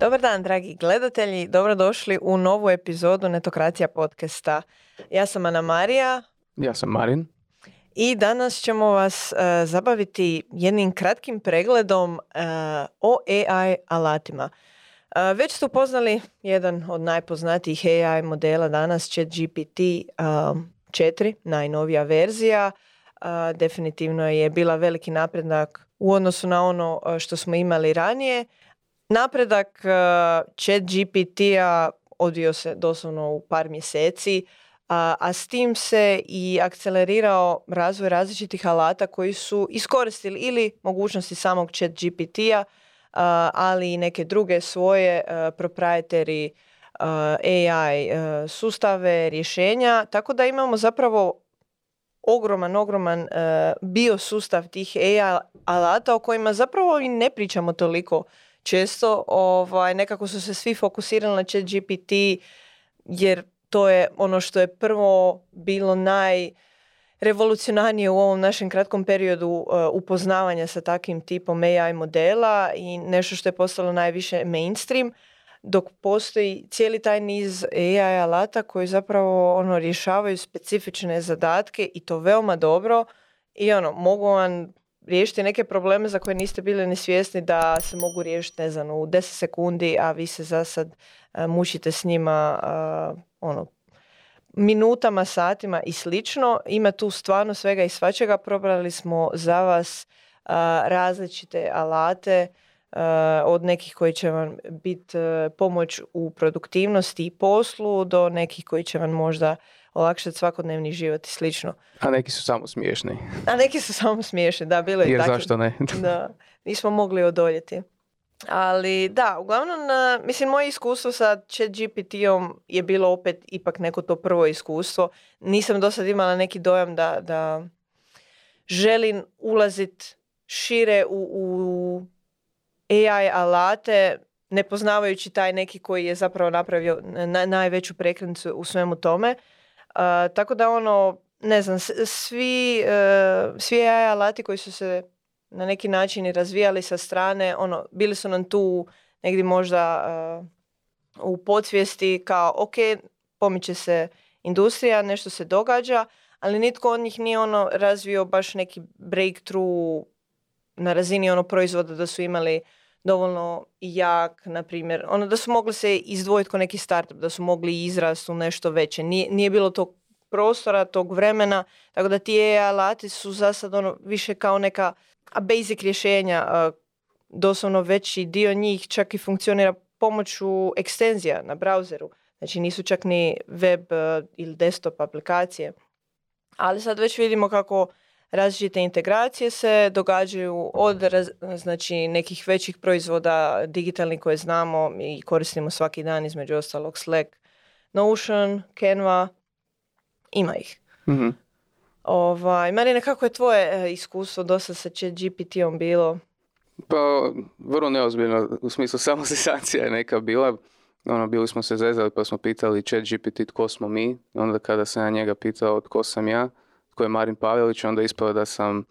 Dobar dan, dragi gledatelji. Dobrodošli u novu epizodu Netokracija podcasta. Ja sam Ana Marija. Ja sam Marin. I danas ćemo vas uh, zabaviti jednim kratkim pregledom uh, o AI alatima. Uh, već ste upoznali jedan od najpoznatijih AI modela danas, ChatGPT 4, najnovija verzija. Definitivno je bila veliki napredak u odnosu na ono što smo imali ranije. Napredak chat GPT-a odvio se doslovno u par mjeseci, a, a s tim se i akcelerirao razvoj različitih alata koji su iskoristili ili mogućnosti samog chat GPT-a, ali i neke druge svoje proprietary AI sustave, rješenja, tako da imamo zapravo ogroman, ogroman biosustav tih AI alata o kojima zapravo i ne pričamo toliko često. Ovaj, nekako su se svi fokusirali na chat GPT jer to je ono što je prvo bilo naj revolucionarnije u ovom našem kratkom periodu uh, upoznavanja sa takvim tipom AI modela i nešto što je postalo najviše mainstream, dok postoji cijeli taj niz AI alata koji zapravo ono rješavaju specifične zadatke i to veoma dobro i ono mogu vam riješiti neke probleme za koje niste bili ni svjesni da se mogu riješiti, ne znam, u 10 sekundi, a vi se za sad uh, mučite s njima uh, ono, minutama, satima i slično. Ima tu stvarno svega i svačega. Probrali smo za vas različite alate od nekih koji će vam biti pomoć u produktivnosti i poslu do nekih koji će vam možda olakšati svakodnevni život i slično. A neki su samo smiješni. A neki su samo smiješni, da, bilo je Jer zašto ne? da, nismo mogli odoljeti. Ali da, uglavnom, mislim, moje iskustvo sa chat GPT-om je bilo opet ipak neko to prvo iskustvo. Nisam do sad imala neki dojam da, da želim ulazit šire u, u AI alate, ne poznavajući taj neki koji je zapravo napravio na, najveću prekretnicu u svemu tome. Tako da ono, ne znam, svi, uh, svi AI alati koji su se na neki način i razvijali sa strane, ono, bili su nam tu negdje možda uh, u podsvijesti kao, ok, pomiče se industrija, nešto se događa, ali nitko od njih nije ono razvio baš neki breakthrough na razini ono proizvoda da su imali dovoljno jak, na primjer, ono da su mogli se izdvojiti kao neki startup, da su mogli izrast u nešto veće. Nije, nije bilo tog prostora, tog vremena, tako da ti alati su za sad ono više kao neka a basic rješenja, doslovno veći dio njih čak i funkcionira pomoću ekstenzija na browseru. Znači nisu čak ni web ili desktop aplikacije. Ali sad već vidimo kako različite integracije se događaju od znači, nekih većih proizvoda digitalnih koje znamo i koristimo svaki dan, između ostalog Slack, Notion, Canva, ima ih. mm Ovaj, Marina, kako je tvoje e, iskustvo dosta sa će GPT-om bilo? Pa, vrlo neozbiljno, u smislu samo sensacija je neka bila. Ono, bili smo se zezali pa smo pitali chat GPT tko smo mi. Onda kada sam ja njega pitao tko sam ja, tko je Marin Pavelić, onda ispao da sam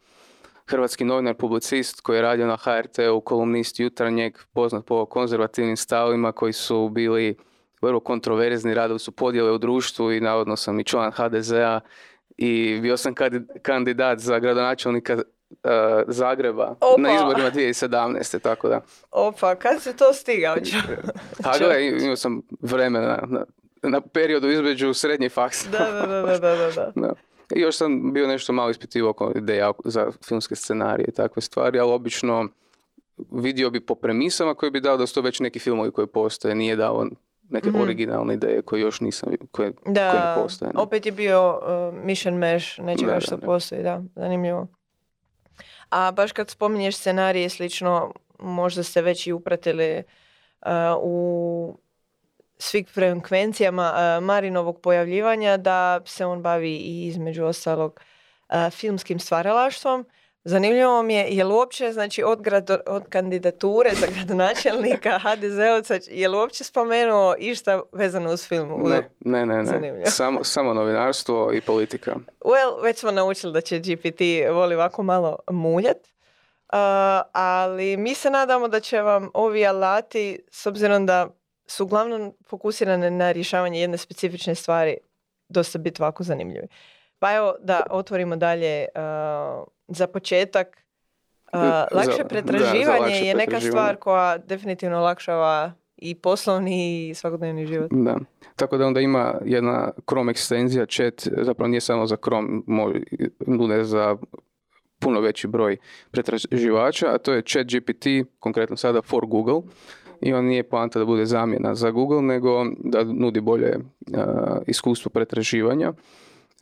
hrvatski novinar, publicist koji je radio na HRT-u, kolumnist jutarnjeg, poznat po konzervativnim stavima koji su bili vrlo kontroverzni, radili su podjele u društvu i navodno sam i član HDZ-a i bio sam kandidat za gradonačelnika uh, Zagreba Opa. na izborima 2017. tako da. Opa, kad se to stigao? A gledaj, imao sam vremena na, na periodu između srednje faksa. da, da, da, da, da. da. I još sam bio nešto malo ispitivao oko ideja za filmske scenarije i takve stvari, ali obično vidio bi po premisama koji bi dao da su to već neki filmovi koji postoje, nije dao neke mm originalne ideje koje još nisam, koje, da, koje ne postoje. opet je bio uh, mission mesh nečega da, što da, postoji, da, zanimljivo. A baš kad spominješ scenarije slično, možda ste već i upratili uh, u svih frekvencijama uh, Marinovog pojavljivanja da se on bavi i između ostalog uh, filmskim stvaralaštvom Zanimljivo mi je, je li uopće, znači od, od kandidature za gradonačelnika HDZ-ovca, je li uopće spomenuo išta vezano uz film? Ne, ne, ne, ne. Samo, samo novinarstvo i politika. Well, već smo naučili da će GPT voli ovako malo muljat. ali mi se nadamo da će vam ovi alati, s obzirom da su uglavnom fokusirane na rješavanje jedne specifične stvari, dosta biti ovako zanimljivi. Pa evo da otvorimo dalje za početak. lakše pretraživanje je neka stvar koja definitivno olakšava i poslovni i svakodnevni život. Da. Tako da onda ima jedna Chrome ekstenzija, chat, zapravo nije samo za Chrome, nude za puno veći broj pretraživača, a to je chat GPT, konkretno sada for Google. I on nije poanta da bude zamjena za Google, nego da nudi bolje iskustvo pretraživanja.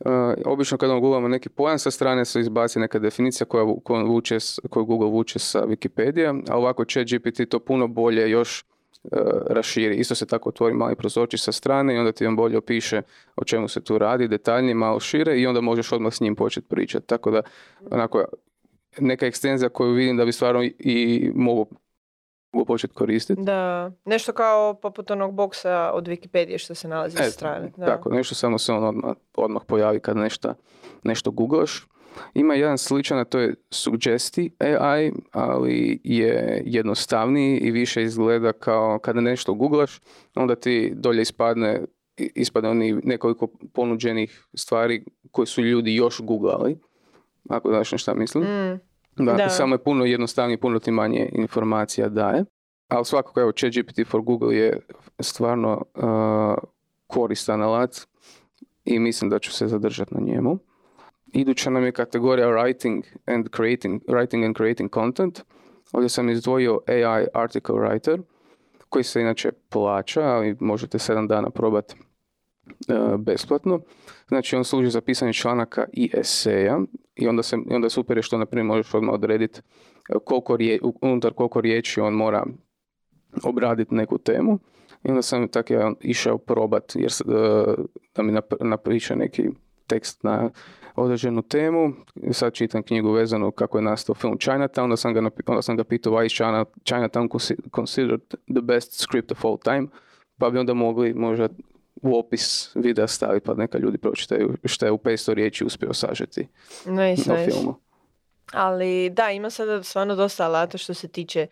Uh, obično kada googlamo neki pojam sa strane se izbaci neka definicija koja, vuče, koju Google vuče sa Wikipedia, a ovako chat GPT to puno bolje još uh, raširi. Isto se tako otvori mali prozorčić sa strane i onda ti on bolje opiše o čemu se tu radi, detaljnije, malo šire i onda možeš odmah s njim početi pričati. Tako da, onako, neka ekstenzija koju vidim da bi stvarno i mogu početi koristiti. Da, nešto kao poput onog boksa od Wikipedia što se nalazi sa e, strane. Da. Tako, nešto samo se on odmah, odmah pojavi kad nešto, nešto googlaš. Ima jedan sličan, a to je Suggesti AI, ali je jednostavniji i više izgleda kao kada nešto googlaš, onda ti dolje ispadne ispadne oni nekoliko ponuđenih stvari koje su ljudi još googlali. Ako znaš šta mislim. Mm. Da, samo je puno jednostavnije, puno ti manje informacija daje. Ali svakako, evo, ChatGPT for Google je stvarno uh, koristan alat i mislim da ću se zadržati na njemu. Iduća nam je kategorija writing and creating, writing and creating content. Ovdje sam izdvojio AI article writer, koji se inače plaća, ali možete 7 dana probati besplatno. Znači on služi za pisanje članaka i eseja i onda, se, onda je super je što na primjer možeš odmah odrediti uh, koliko rije, unutar koliko riječi on mora obraditi neku temu. I onda sam tako ja išao probat jer, uh, da mi napiše neki tekst na određenu temu. Sad čitam knjigu vezanu kako je nastao film Chinatown, onda sam ga, onda sam ga pitao why is China, Chinatown considered the best script of all time, pa bi onda mogli možda u opis videa staviti pa neka ljudi pročitaju što je u 500 riječi uspio sažeti nice, na filmu. Ali da, ima sada stvarno dosta alata što se tiče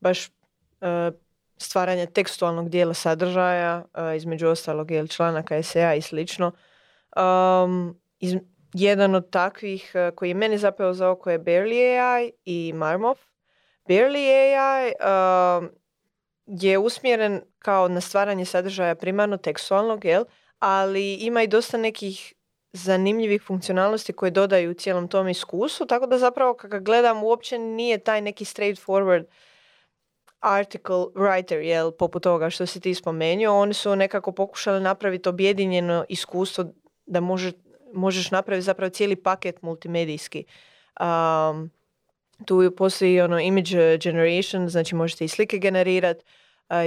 baš uh, stvaranja tekstualnog dijela sadržaja, uh, između ostalog jel, članaka esea i slično. Um, iz, jedan od takvih uh, koji je meni zapeo za oko je Barely AI i Marmov. Barely AI je usmjeren kao na stvaranje sadržaja primarno tekstualnog, jel? ali ima i dosta nekih zanimljivih funkcionalnosti koje dodaju u cijelom tom iskustvu, tako da zapravo kada gledam uopće nije taj neki straightforward article writer, jel, poput toga što si ti spomenuo, oni su nekako pokušali napraviti objedinjeno iskustvo da može, možeš napraviti zapravo cijeli paket multimedijski. Um, tu postoji ono image generation, znači možete i slike generirati,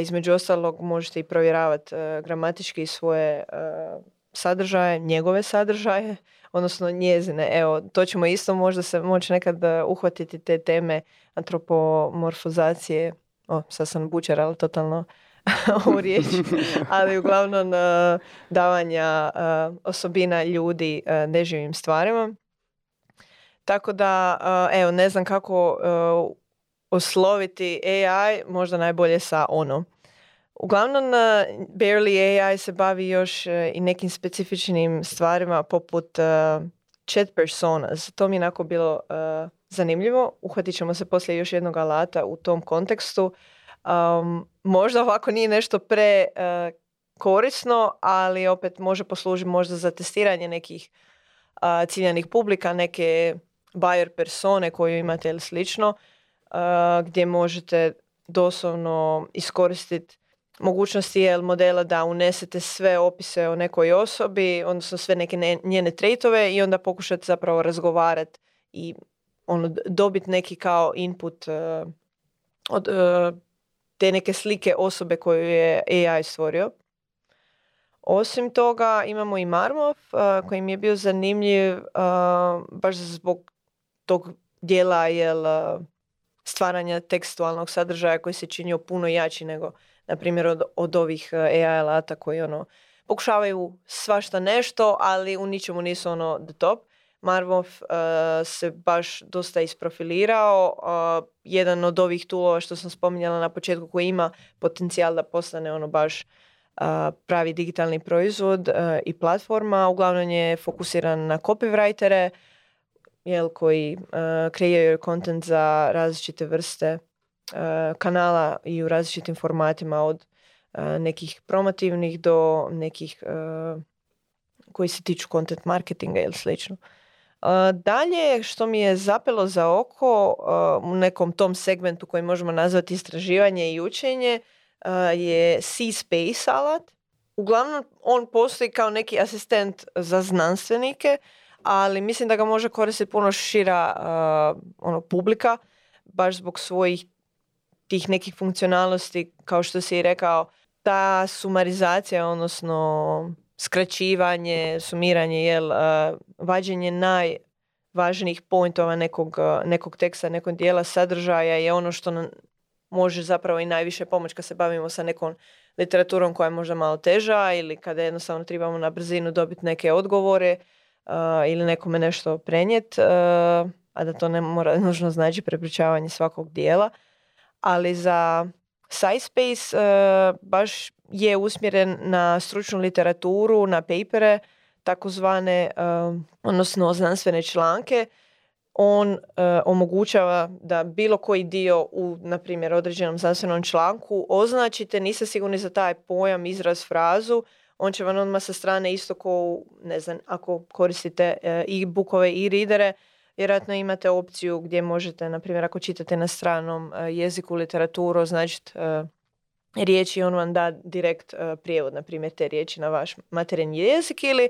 između ostalog možete i provjeravati uh, gramatički svoje uh, sadržaje, njegove sadržaje, odnosno njezine. Evo, to ćemo isto možda se moći nekad e, uhvatiti te teme antropomorfozacije. O, sad sam bučer, ali totalno u riječ. ali uglavnom davanja osobina ljudi neživim stvarima. Tako da, evo, ne znam kako osloviti AI, možda najbolje sa ono. Uglavnom, Barely AI se bavi još i nekim specifičnim stvarima poput chat personas. To mi je onako bilo zanimljivo. Uhvatit ćemo se poslije još jednog alata u tom kontekstu. Um, možda ovako nije nešto pre korisno, ali opet može poslužiti možda za testiranje nekih ciljanih publika, neke buyer persone koju imate ili slično gdje možete doslovno iskoristiti mogućnosti jel, modela da unesete sve opise o nekoj osobi, odnosno sve neke njene trejtove i onda pokušati zapravo razgovarati i ono, dobiti neki kao input uh, od uh, te neke slike osobe koju je AI stvorio. Osim toga imamo i Marmov uh, koji mi je bio zanimljiv baš zbog tog dijela jel, stvaranja tekstualnog sadržaja koji se činio puno jači nego, na primjer, od, od ovih eh, AI alata koji ono, pokušavaju svašta nešto, ali u ničemu nisu ono the top. Marvov se baš dosta isprofilirao. jedan od ovih toolova što sam spominjala na početku koji ima potencijal da postane ono baš pravi digitalni proizvod i platforma. Uglavnom je fokusiran na copywritere jel, koji kreiraju content za različite vrste kanala i u različitim formatima od nekih promotivnih do nekih koji se tiču content marketinga ili slično. Dalje, što mi je zapelo za oko u nekom tom segmentu koji možemo nazvati istraživanje i učenje, je C-Space alat. Uglavnom, on postoji kao neki asistent za znanstvenike, ali mislim da ga može koristiti puno šira ono, publika, baš zbog svojih tih nekih funkcionalnosti, kao što si i rekao, ta sumarizacija, odnosno skraćivanje, sumiranje, jel, vađenje najvažnijih pointova nekog, nekog teksta, nekog dijela sadržaja je ono što nam može zapravo i najviše pomoć kad se bavimo sa nekom literaturom koja je možda malo teža ili kada jednostavno trebamo na brzinu dobiti neke odgovore ili nekome nešto prenijeti, a da to ne mora nužno znači prepričavanje svakog dijela. Ali za SciSpace baš je usmjeren na stručnu literaturu, na papere, takozvane, odnosno znanstvene članke. On omogućava da bilo koji dio u, na primjer, određenom znanstvenom članku označite, niste sigurni za taj pojam, izraz, frazu, on će vam odmah sa strane isto ko, ne znam, ako koristite i bookove i readere, vjerojatno imate opciju gdje možete, na primjer, ako čitate na stranom jeziku literaturu, označiti riječi on vam da direkt prijevod, na primjer, te riječi na vaš materinji jezik ili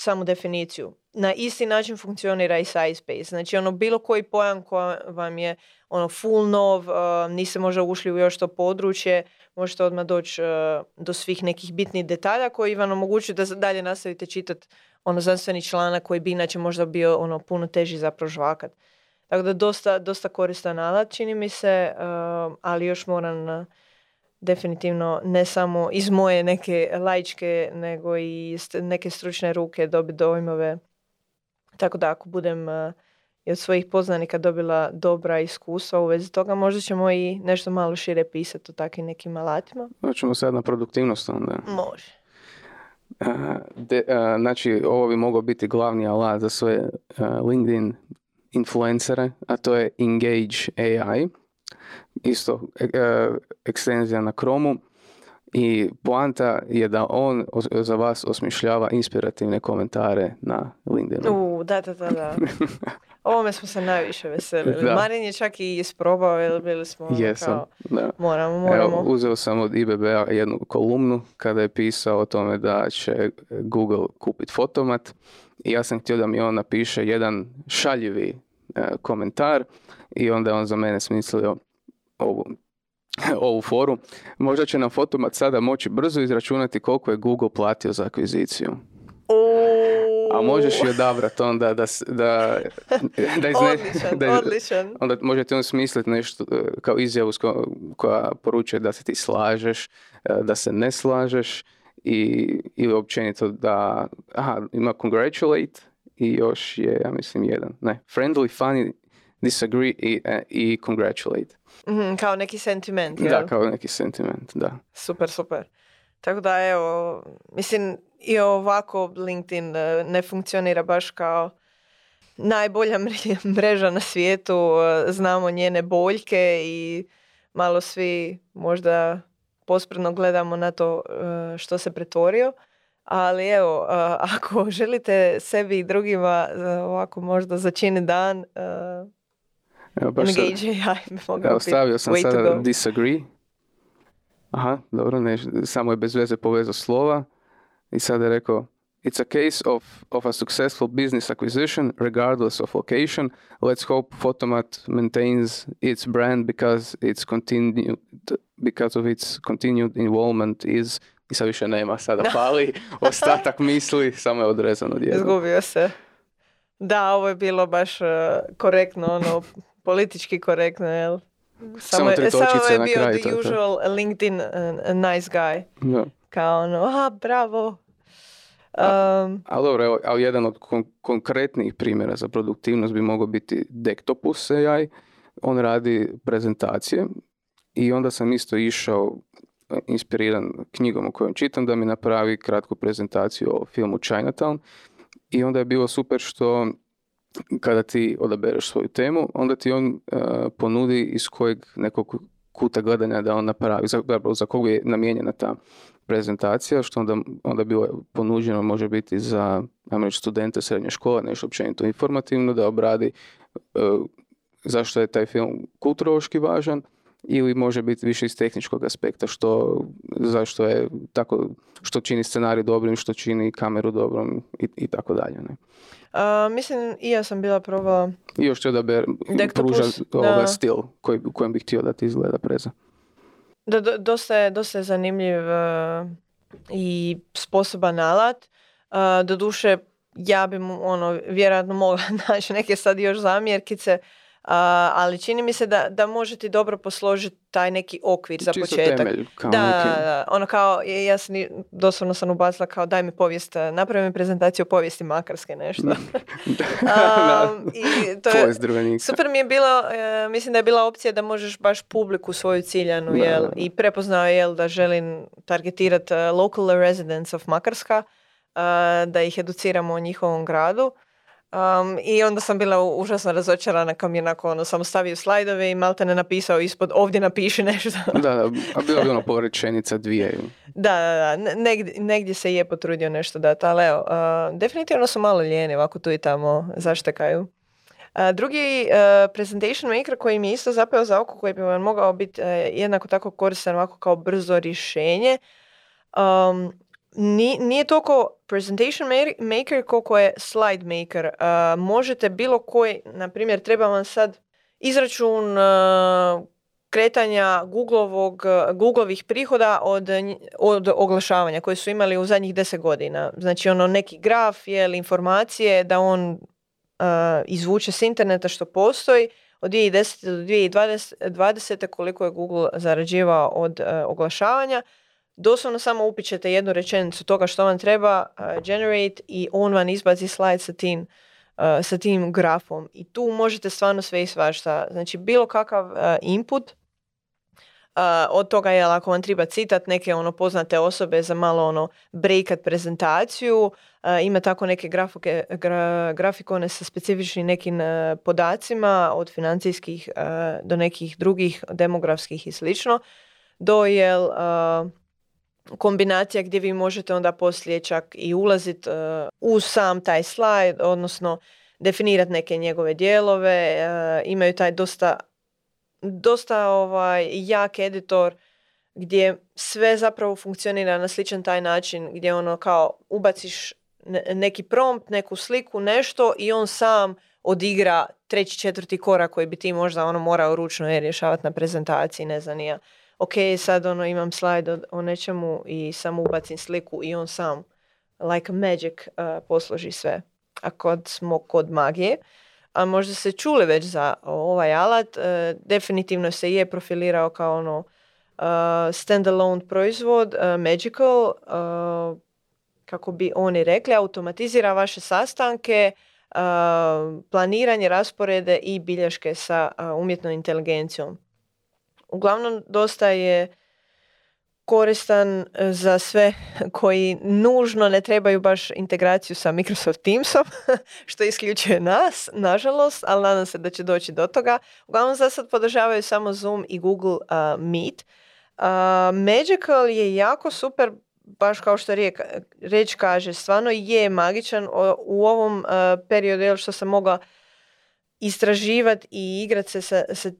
samu definiciju. Na isti način funkcionira i SciSpace. Znači, ono, bilo koji pojam koji vam je ono full nov, uh, niste možda ušli u još to područje, možete odmah doći do svih nekih bitnih detalja koji vam omogućuju da dalje nastavite čitati ono znanstveni članak koji bi inače možda bio ono puno teži za prožvakat. Tako da dosta, dosta koristan alat čini mi se, uh, ali još moram uh, definitivno ne samo iz moje neke laičke, nego i iz neke stručne ruke dobiti dojmove. Tako da ako budem uh, i od svojih poznanika dobila dobra iskustva u vezi toga, možda ćemo i nešto malo šire pisati o takvim nekim alatima. Hoćemo sad na produktivnost onda. Može. De, znači, ovo bi mogao biti glavni alat za sve LinkedIn influencere, a to je Engage AI, isto e, e, ekstenzija na Chromu i poanta je da on za vas osmišljava inspirativne komentare na LinkedInu. U, da, da, da, da. Ovome smo se najviše veselili. Da. Marin je čak i isprobao, jer bili smo ono Jesam, kao, da. moramo, moramo. Evo, uzeo sam od IBB-a jednu kolumnu kada je pisao o tome da će Google kupiti fotomat i ja sam htio da mi on napiše jedan šaljivi komentar i onda je on za mene smislio ovu, ovu foru. Možda će nam fotomat sada moći brzo izračunati koliko je Google platio za akviziciju. A možeš i odabrati onda da, da, da, izne, odličan, da odličan. Onda možete on smisliti nešto e, kao izjavu koja poručuje da se ti slažeš, e, da se ne slažeš i, ili općenito da aha, ima congratulate i još je, ja mislim, jedan. Ne, friendly, funny, disagree i, e, i congratulate. Mm, kao neki sentiment, jel? Da, kao neki sentiment, da. Super, super. Tako da, evo, mislim, i ovako LinkedIn e, ne funkcionira baš kao najbolja mreža na svijetu. E, znamo njene boljke i malo svi možda pospredno gledamo na to što se pretvorio. Ali evo, ako želite sebi i drugima ovako možda začini dan, Evo, baš mogao Evo, stavio sam sada disagree. Aha, dobro, ne, samo je bez veze povezao slova. I sada je rekao, It's a case of, of a successful business acquisition, regardless of location. Let's hope Photomat maintains its brand because its continued because of its continued involvement is i sad više nema, sada pali ostatak misli, samo je odrezano djelo. Izgubio se. Da, ovo je bilo baš uh, korektno, ono, politički korektno, jel? Samo, samo, samo je bio the usual LinkedIn uh, nice guy. Da. Kao ono, aha, bravo. Um, ali dobro, evo, ali jedan od konkretnih primjera za produktivnost bi mogao biti Dektopus AI. On radi prezentacije i onda sam isto išao e, inspiriran knjigom u kojoj čitam da mi napravi kratku prezentaciju o filmu Chinatown. I onda je bilo super što kada ti odabereš svoju temu, onda ti on uh, ponudi iz kojeg nekog kuta gledanja da on napravi, za, koga je namijenjena ta prezentacija, što onda, onda bilo ponuđeno može biti za studente srednje škole, nešto općenito informativno, da obradi uh, zašto je taj film kulturološki važan, ili može biti više iz tehničkog aspekta, što, zašto je tako, što čini scenarij dobrim, što čini kameru dobrom i, i tako dalje. Ne? mislim, i ja sam bila probala... I još da ber, pruža ovaj stil koji, kojem bih htio da ti izgleda preza. Da, do, dosta, je, dosta je zanimljiv uh, i sposoban alat. Uh, doduše, ja bi mu ono, vjerojatno mogla naći neke sad još zamjerkice, ali čini mi se da, da možete dobro posložiti taj neki okvir za Čisto početak. Temelj, kao da, da, ono kao, ja sam, doslovno sam ubacila kao daj mi povijest, napravi mi prezentaciju o povijesti Makarske, nešto. da, i to je, super mi je bilo, e, mislim da je bila opcija da možeš baš publiku svoju ciljanu, jel, i prepoznao jel, da želim targetirati uh, local residents of Makarska, da ih educiramo o njihovom gradu. Um, I onda sam bila užasno razočarana kao mi je onako ono, samo stavio slajdove i malte ne napisao ispod ovdje napiši nešto. da, da, a bilo bi ono porečenica dvije. Da, da, da, negdje, negdje se je potrudio nešto dati, ali evo, uh, definitivno su malo lijeni ovako tu i tamo zaštekaju. Uh, drugi uh, presentation maker koji mi je isto zapeo za oko, koji bi vam mogao biti uh, jednako tako koristan ovako kao brzo rješenje, um, nije toliko presentation maker koliko je slide maker. Uh, možete bilo koji, na primjer, treba vam sad izračun uh, kretanja Googlovog, Googlovih prihoda od, od oglašavanja koje su imali u zadnjih deset godina. Znači ono neki graf je informacije da on uh, izvuče s interneta što postoji od 2010. do 2020. koliko je Google zarađivao od oglašavanja doslovno samo upičete jednu rečenicu toga što vam treba uh, generate i on vam izbaci slide sa tim, uh, sa tim grafom. I tu možete stvarno sve i svašta. Znači bilo kakav uh, input od toga je ako vam treba citat neke ono poznate osobe za malo ono breakat prezentaciju, ima tako neke grafike, grafikone sa specifičnim nekim podacima od financijskih do nekih drugih demografskih i slično, do jel kombinacija gdje vi možete onda poslije čak i ulaziti uh, u sam taj slajd, odnosno definirati neke njegove dijelove, uh, imaju taj dosta, dosta ovaj, jak editor gdje sve zapravo funkcionira na sličan taj način gdje ono kao ubaciš neki prompt, neku sliku, nešto i on sam odigra treći, četvrti korak koji bi ti možda ono morao ručno rješavati na prezentaciji, ne znam ja ok, sad ono imam slajd o, o nečemu i samo ubacim sliku i on sam like magic uh, posloži sve. A kod smo kod magije, a možda se čuli već za ovaj alat, uh, definitivno se je profilirao kao ono uh, standalone proizvod, uh, magical, kako bi oni rekli, automatizira vaše sastanke, planiranje, rasporede i bilješke sa umjetnom inteligencijom uglavnom dosta je koristan e, za sve koji nužno ne trebaju baš integraciju sa Microsoft Teamsom, što isključuje nas, nažalost, ali nadam se da će doći do toga. Uglavnom za sad podržavaju samo Zoom i Google uh, Meet. Uh, Magical je jako super, baš kao što reč kaže, stvarno je magičan u ovom periodu što sam mogla istraživati i igrati se sa, sa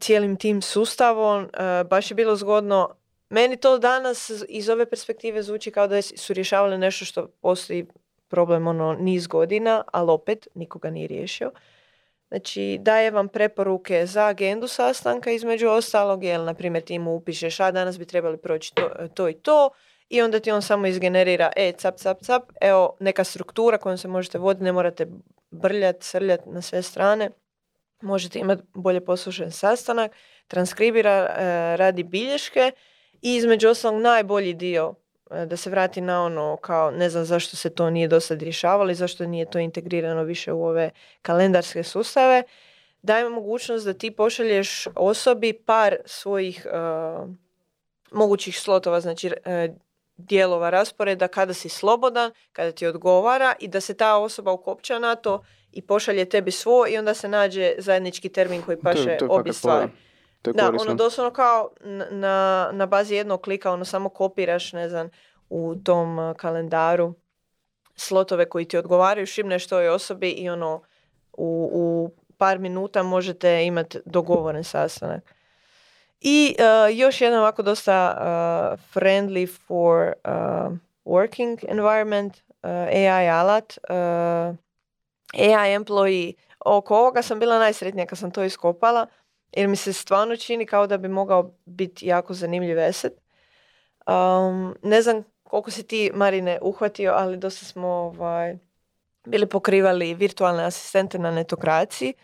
cijelim tim sustavom. Uh, baš je bilo zgodno. Meni to danas iz ove perspektive zvuči kao da su rješavali nešto što postoji problem ono niz godina, ali opet nikoga nije riješio. Znači, daje vam preporuke za agendu sastanka između ostalog, jer, na primjer, ti mu upišeš, a danas bi trebali proći to, to i to, i onda ti on samo izgenerira, e, cap, cap, cap, evo, neka struktura kojom se možete voditi, ne morate brljat, srljat na sve strane. Možete imati bolje poslušan sastanak, transkribira, e, radi bilješke i između ostalog najbolji dio e, da se vrati na ono kao ne znam zašto se to nije do sad rješavalo i zašto nije to integrirano više u ove kalendarske sustave, daje mogućnost da ti pošalješ osobi par svojih mogućih slotova, znači dijelova rasporeda kada si slobodan, kada ti odgovara i da se ta osoba ukopča na to i pošalje tebi svo i onda se nađe zajednički termin koji paše obje stvari. Da, ono doslovno kao na, na bazi jednog klika, ono samo kopiraš, ne znam, u tom kalendaru slotove koji ti odgovaraju, šibneš toj osobi i ono u, u par minuta možete imati dogovoren sastanak. I uh, još jedan ovako dosta uh, friendly for uh, working environment, AI alat, AI employee. Oko ovoga sam bila najsretnija kad sam to iskopala, jer mi se stvarno čini kao da bi mogao biti jako zanimljiv eset. Um, ne znam koliko si ti, Marine, uhvatio, ali dosta smo ovaj, bili pokrivali virtualne asistente na netokraciji.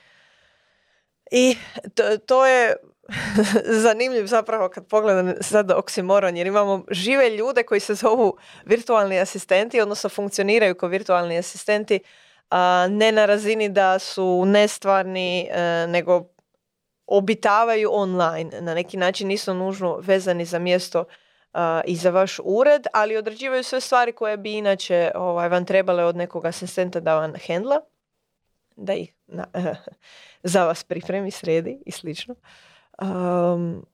I to, to je zanimljiv zapravo kad pogledam sad oksimoron, jer imamo žive ljude koji se zovu virtualni asistenti, odnosno funkcioniraju kao virtualni asistenti, a ne na razini da su nestvarni, e, nego obitavaju online. Na neki način nisu nužno vezani za mjesto i za vaš ured, ali odrađivaju sve stvari koje bi inače ovaj, vam trebale od nekog asistenta da vam hendla, da ih na, za vas pripremi, sredi i slično. Um,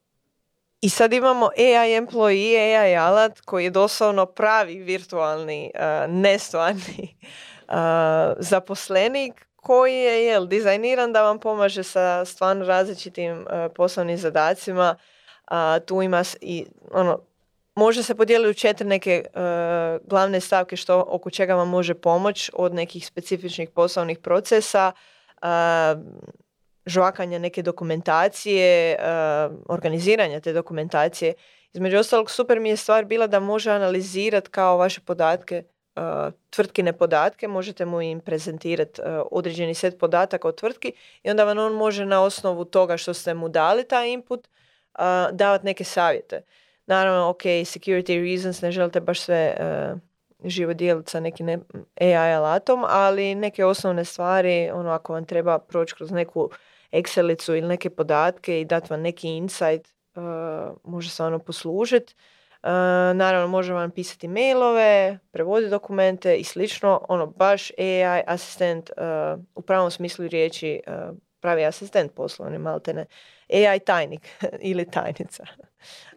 I sad imamo AI employee, AI alat koji je doslovno pravi virtualni, uh, nestvarni uh, zaposlenik koji je jel, dizajniran da vam pomaže sa stvarno različitim uh, poslovnim zadacima. tu ima i ono, može se podijeliti u četiri neke glavne stavke što, oko čega vam može pomoć od nekih specifičnih poslovnih procesa, žvakanja neke dokumentacije, uh, organiziranja te dokumentacije. Između ostalog, super mi je stvar bila da može analizirati kao vaše podatke, uh, tvrtkine podatke, možete mu im prezentirati uh, određeni set podataka o tvrtki i onda vam on može na osnovu toga što ste mu dali taj input davati neke savjete. Naravno, ok, security reasons, ne želite baš sve živo dijeliti sa nekim AI alatom, ali neke osnovne stvari, ono ako vam treba proći kroz neku Excelicu ili neke podatke i dati vam neki insight, uh, može se ono poslužiti. Uh, naravno, može vam pisati mailove, prevoditi dokumente i slično. Ono, baš AI asistent uh, u pravom smislu riječi uh, pravi asistent poslovni, maltene. AI tajnik ili tajnica.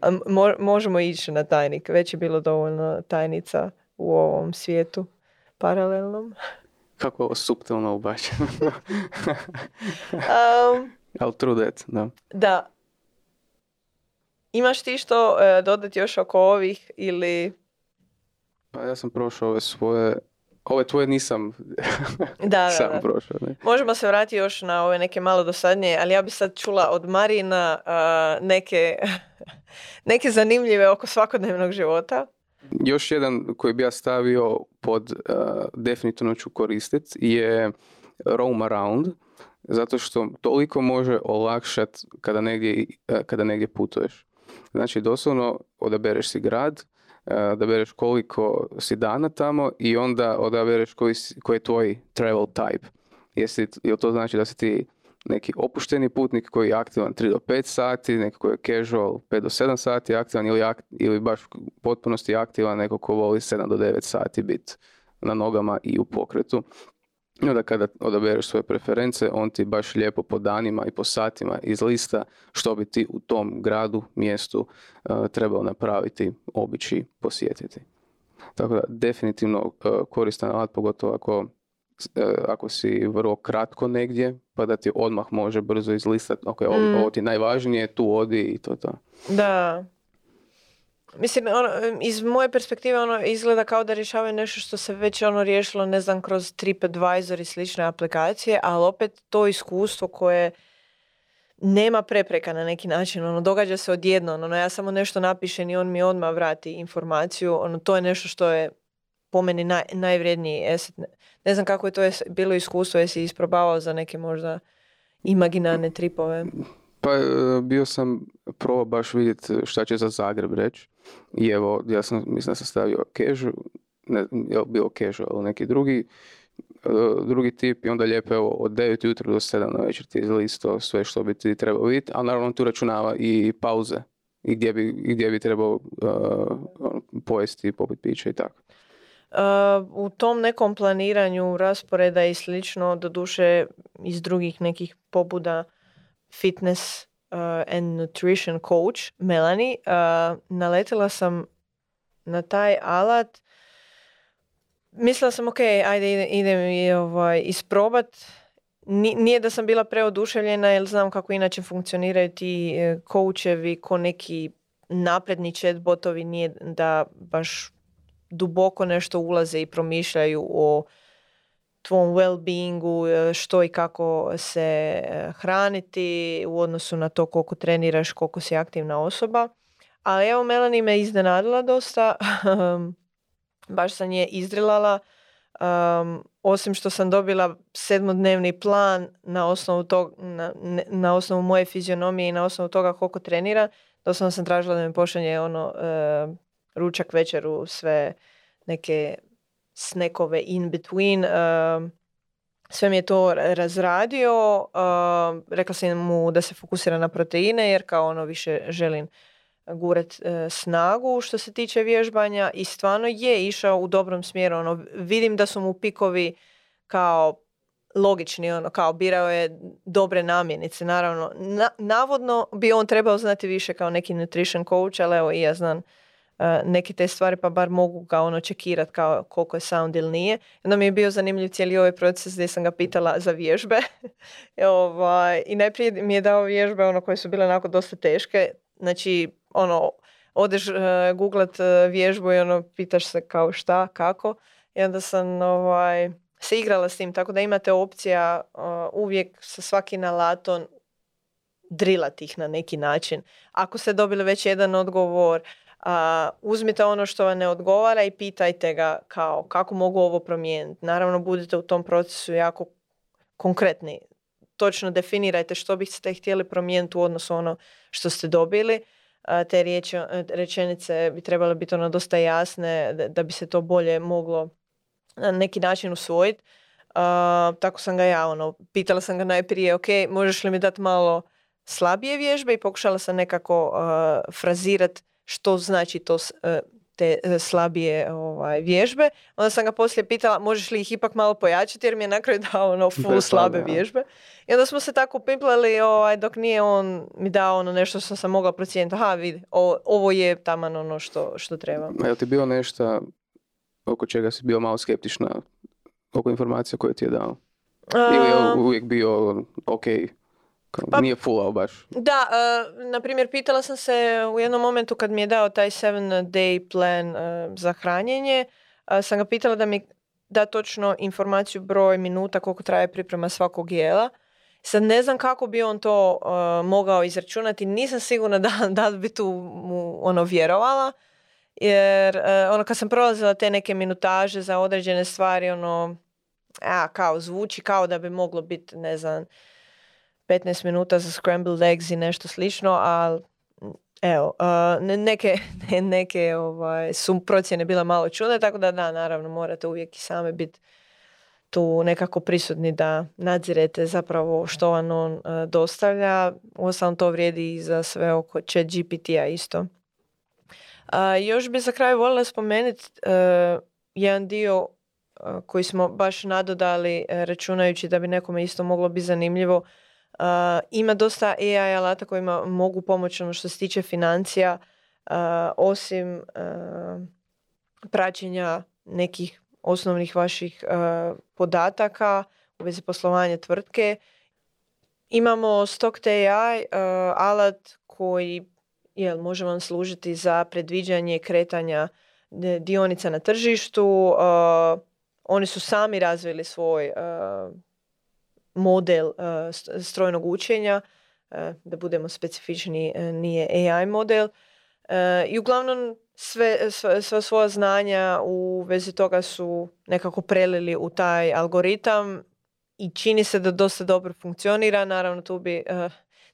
Mo- možemo ići na tajnik. Već je bilo dovoljno tajnica u ovom svijetu paralelnom. Kako ovo subtilno ubačeno. um, Ali true that, da. Da. Imaš ti što uh, dodati još oko ovih ili... Pa ja sam prošao ove svoje Ove tvoje nisam da, sam da, prošao. Ne? Možemo se vratiti još na ove neke malo dosadnije, ali ja bi sad čula od Marina uh, neke, neke zanimljive oko svakodnevnog života. Još jedan koji bi ja stavio pod uh, definitivno ću koristiti je roam around zato što toliko može olakšati kada negdje, uh, kada negdje putuješ. Znači doslovno odabereš si grad, uh, odabereš koliko si dana tamo i onda odabereš koji, koji je tvoj travel type. Jesi, jel to znači da si ti neki opušteni putnik koji je aktivan 3 do 5 sati, neko koji je casual 5 do 7 sati aktivan ili, ili baš u potpunosti aktivan neko ko voli 7 do 9 sati biti na nogama i u pokretu. I onda kada odabereš svoje preference, on ti baš lijepo po danima i po satima iz lista što bi ti u tom gradu, mjestu uh, trebao napraviti, obići, posjetiti. Tako da definitivno uh, koristan alat, pogotovo ako E, ako si vrlo kratko negdje, pa da ti odmah može brzo izlistati, ok, mm. ovo ti je najvažnije, tu odi i to to. Da. Mislim, ono, iz moje perspektive ono izgleda kao da rješavaju nešto što se već ono riješilo, ne znam, kroz TripAdvisor i slične aplikacije, ali opet to iskustvo koje nema prepreka na neki način, ono, događa se odjedno, ono, ja samo nešto napišem i on mi odmah vrati informaciju, ono, to je nešto što je po meni naj, najvrijedniji eset. Ne znam kako je to bilo iskustvo, jesi isprobavao za neke možda imaginarne tripove? Pa e, bio sam probao baš vidjeti šta će za Zagreb reći. I evo, ja sam, mislim da sam stavio casual, ne, bio casual, neki drugi, e, drugi tip i onda lijepo evo od 9 jutra do 7 na večer ti je listo sve što bi ti trebao vidjeti, a naravno tu računava i pauze i gdje bi, gdje bi trebao uh, pojesti, popit piće i tako. U tom nekom planiranju rasporeda i slično, doduše iz drugih nekih pobuda fitness uh, and nutrition coach Melanie, uh, naletila sam na taj alat. Mislila sam, ok, ajde idem i ovaj, isprobat. Nije da sam bila preoduševljena jer znam kako inače funkcioniraju ti coachevi ko neki napredni chatbotovi, nije da baš duboko nešto ulaze i promišljaju o tvom well-beingu, e, što i kako se e, hraniti u odnosu na to koliko treniraš, koliko si aktivna osoba. Ali evo Melanie me iznenadila dosta, baš sam je izdrilala. Um, osim što sam dobila sedmodnevni plan na osnovu, tog, na, na osnovu moje fizionomije i na osnovu toga koliko trenira, doslovno sam tražila da mi pošalje ono e, ručak, večeru, sve neke snekove in between. Uh, sve mi je to razradio. Uh, rekla sam mu da se fokusira na proteine jer kao ono više želim gurat e, snagu što se tiče vježbanja i stvarno je išao u dobrom smjeru. Ono, vidim da su mu pikovi kao logični, ono, kao birao je dobre namjenice. Naravno, navodno bi on trebao znati više kao neki nutrition coach, ali evo i ja znam neke te stvari pa bar mogu ga ono čekirat kao koliko je sound ili nije. Onda mi je bio zanimljiv cijeli ovaj proces gdje sam ga pitala za vježbe. I, ovaj, I najprije mi je dao vježbe ono koje su bile onako dosta teške. Znači, ono, odeš uh, googlat uh, vježbu i ono, pitaš se kao šta, kako. I onda sam ovaj, se igrala s tim, tako da imate opcija uvijek sa svakim alatom drilati ih na neki način. Ako ste dobili već jedan odgovor, uzmite ono što vam ne odgovara i pitajte ga kao kako mogu ovo promijeniti. Naravno budite u tom procesu jako konkretni. Točno definirajte što biste htjeli promijeniti u odnosu ono što ste dobili. te riječi, rečenice bi trebale biti ono dosta jasne da bi se to bolje moglo na neki način usvojiti. tako sam ga ja ono, pitala sam ga najprije, ok, možeš li mi dati malo slabije vježbe i pokušala sam nekako frazirati što znači to e, te e, slabije ovaj, vježbe. Onda sam ga poslije pitala možeš li ih ipak malo pojačati jer mi je na kraju dao ono full slabe vježbe. I onda smo se tako piplali ovaj, dok nije on mi dao ono nešto što sam mogla procijeniti. Aha, vidi, ovo, ovo je taman ono što, što treba. A ti bilo nešto oko čega si bio malo skeptična oko informacija koje ti je dao? Ili je uvijek bio ok, pa, Nije fulao baš. Da, uh, na primjer, pitala sam se u jednom momentu kad mi je dao taj seven day plan uh, za hranjenje, uh, sam ga pitala da mi da točno informaciju broj minuta koliko traje priprema svakog jela. Sad ne znam kako bi on to mogao izračunati, nisam sigurna da, da bi tu mu ono vjerovala. Jer ono kad sam prolazila te neke minutaže za određene stvari, ono, a, kao zvuči kao da bi moglo biti, ne znam, 15 minuta za scrambled eggs i nešto slično, ali evo, uh, neke, neke ovaj, su procjene bila malo čudne, tako da da, naravno morate uvijek i same biti tu nekako prisutni da nadzirete zapravo što vam on uh, dostavlja. Uostalom to vrijedi i za sve oko chat GPT-a isto. Uh, još bi za kraj voljela spomenuti uh, jedan dio koji smo baš nadodali računajući da bi nekome isto moglo biti zanimljivo ima dosta AI alata kojima mogu pomoći ono što se tiče financija, osim praćenja nekih osnovnih vaših podataka u vezi poslovanja tvrtke. Imamo Stock AI alat koji jel, može vam služiti za predviđanje kretanja dionica na tržištu. Oni su sami razvili svoj model uh, strojnog učenja, uh, da budemo specifični, uh, nije AI model. I uglavnom sve, sva, svoja znanja u vezi toga su nekako prelili u taj algoritam i čini se da dosta dobro funkcionira. Naravno tu bi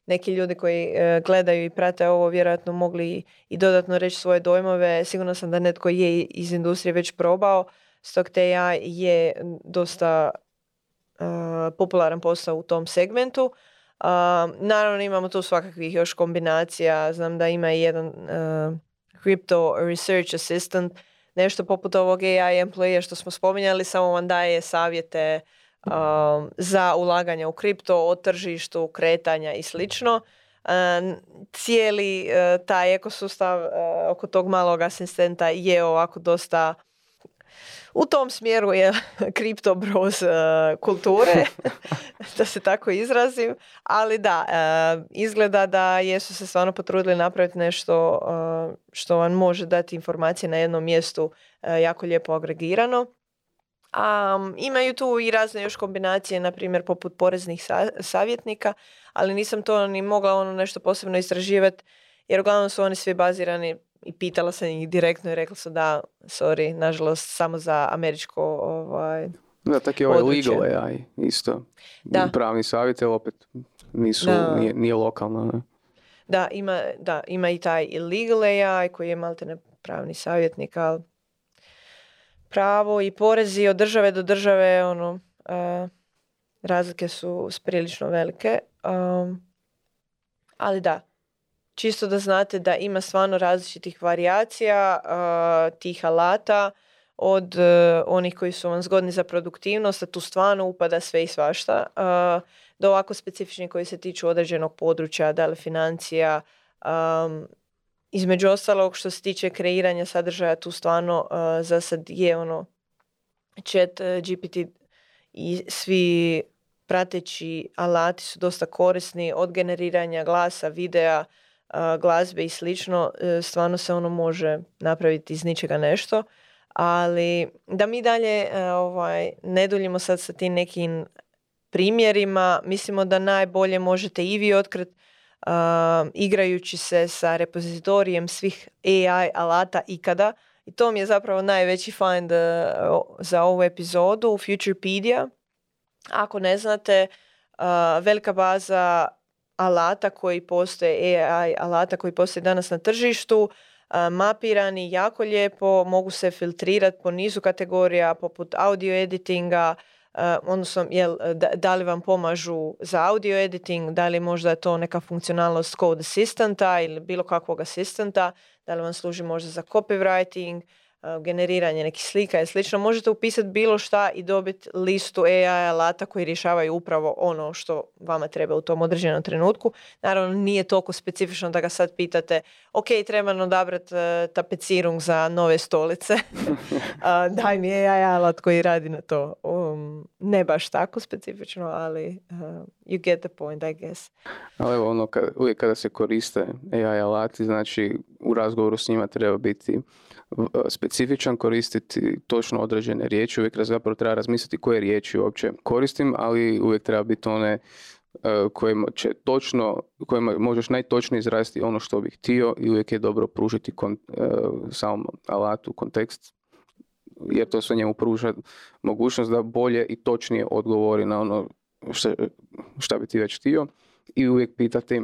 neki ljudi koji e, gledaju i prate ovo vjerojatno mogli i dodatno reći svoje dojmove. Sigurno sam da netko je iz industrije već probao. Stok ja je dosta popularan posao u tom segmentu. Uh, naravno imamo tu svakakvih još kombinacija. Znam da ima i jedan uh, Crypto Research Assistant, nešto poput ovog AI employee što smo spominjali, samo vam daje savjete um, za ulaganje u kripto, o tržištu, kretanja i slično. Um, cijeli uh, taj ekosustav uh, oko tog malog asistenta je ovako dosta u tom smjeru je kripto broz uh, kulture, da se tako izrazim, ali da, uh, izgleda da jesu se stvarno potrudili napraviti nešto uh, što vam može dati informacije na jednom mjestu jako lijepo agregirano. Um, imaju tu i razne još kombinacije, na primjer poput poreznih savjetnika, ali nisam to ni mogla ono nešto posebno istraživati, jer uglavnom su oni svi bazirani i pitala sam ih direktno i rekla su da, sorry, nažalost, samo za američko ovaj, Da, tako je ovaj legal AI isto. Da. Pravni savjet, opet nisu, nije, nije lokalno. Ne? Da, ima, da, ima i taj illegal AI koji je malte pravni savjetnik, ali pravo i porezi od države do države, ono, uh, razlike su prilično velike. Um, ali da, čisto da znate da ima stvarno različitih varijacija tih alata od uh, onih koji su vam zgodni za produktivnost, a tu stvarno upada sve i svašta, do ovako specifičnih koji se tiču određenog područja, da li financija, um, između ostalog što se tiče kreiranja sadržaja, tu stvarno za sad je ono chat GPT i svi prateći alati su dosta korisni od generiranja glasa, videa, glazbe i slično, e, stvarno se ono može napraviti iz ničega nešto. Ali da mi dalje e, ovaj, ne duljimo sad sa tim nekim primjerima, mislimo da najbolje možete i vi otkriti igrajući se sa repozitorijem svih AI alata ikada. I to mi je zapravo najveći find uh, za ovu epizodu, Futurepedia. Ako ne znate, velika baza alata koji postoje, AI alata koji postoje danas na tržištu, mapirani jako lijepo, mogu se filtrirati po nizu kategorija poput audio editinga, odnosno jel, da, li vam pomažu za audio editing, da li možda je to neka funkcionalnost code assistanta ili bilo kakvog asistenta, da li vam služi možda za copywriting, generiranje nekih slika i slično, možete upisati bilo šta i dobiti listu AI alata koji rješavaju upravo ono što vama treba u tom određenom trenutku. Naravno, nije toliko specifično da ga sad pitate ok, treba odabrati uh, tapecirung za nove stolice. daj mi AI alat koji radi na to. Um, ne baš tako specifično, ali uh, you get the point, I guess. Ali evo, ono, uvijek kada se koriste AI alati, znači u razgovoru s njima treba biti specifičan, koristiti točno određene riječi, uvijek zapravo treba razmisliti koje riječi uopće koristim, ali uvijek treba biti one e, koje će točno, kojima možeš najtočnije izraziti ono što bih htio i uvijek je dobro pružiti e, samom alatu kontekst jer to sve njemu pruža mogućnost da bolje i točnije odgovori na ono šta, šta bi ti već htio i uvijek pitati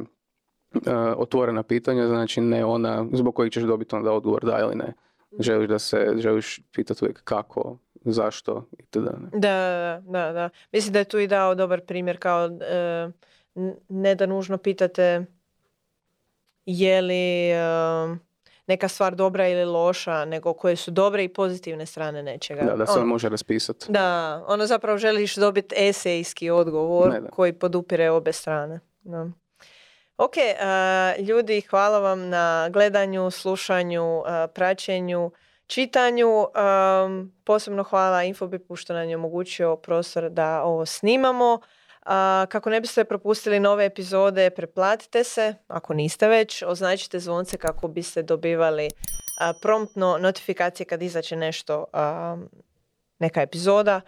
otvorena pitanja, znači ne ona zbog kojih ćeš dobiti onda odgovor da ili ne želiš da se, želiš pitati uvijek kako, zašto i da. Da, da, da. Mislim da je tu i dao dobar primjer kao e, ne da nužno pitate je li e, neka stvar dobra ili loša, nego koje su dobre i pozitivne strane nečega. Da, da se on može raspisati. Da, ono zapravo želiš dobiti esejski odgovor koji podupire obe strane. Da. Ok, uh, ljudi, hvala vam na gledanju, slušanju, uh, praćenju, čitanju. Posebno hvala Infobipu što nam je omogućio prostor da ovo snimamo. Uh, kako ne biste propustili nove epizode, preplatite se, ako niste već, označite zvonce kako biste dobivali promptno notifikacije kad izaće nešto, neka epizoda.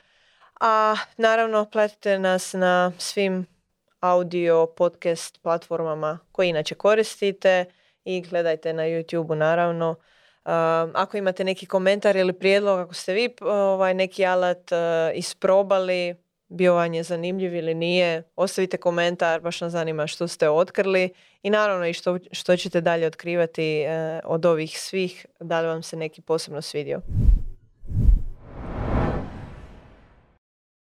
A naravno, platite nas na svim audio podcast platformama koje inače koristite i gledajte na YouTube naravno. Uh, ako imate neki komentar ili prijedlog, ako ste vi ovaj, neki alat uh, isprobali, bio vam je zanimljiv ili nije. Ostavite komentar, baš nas zanima što ste otkrili i naravno i što, što ćete dalje otkrivati e, od ovih svih, da li vam se neki posebno svidio.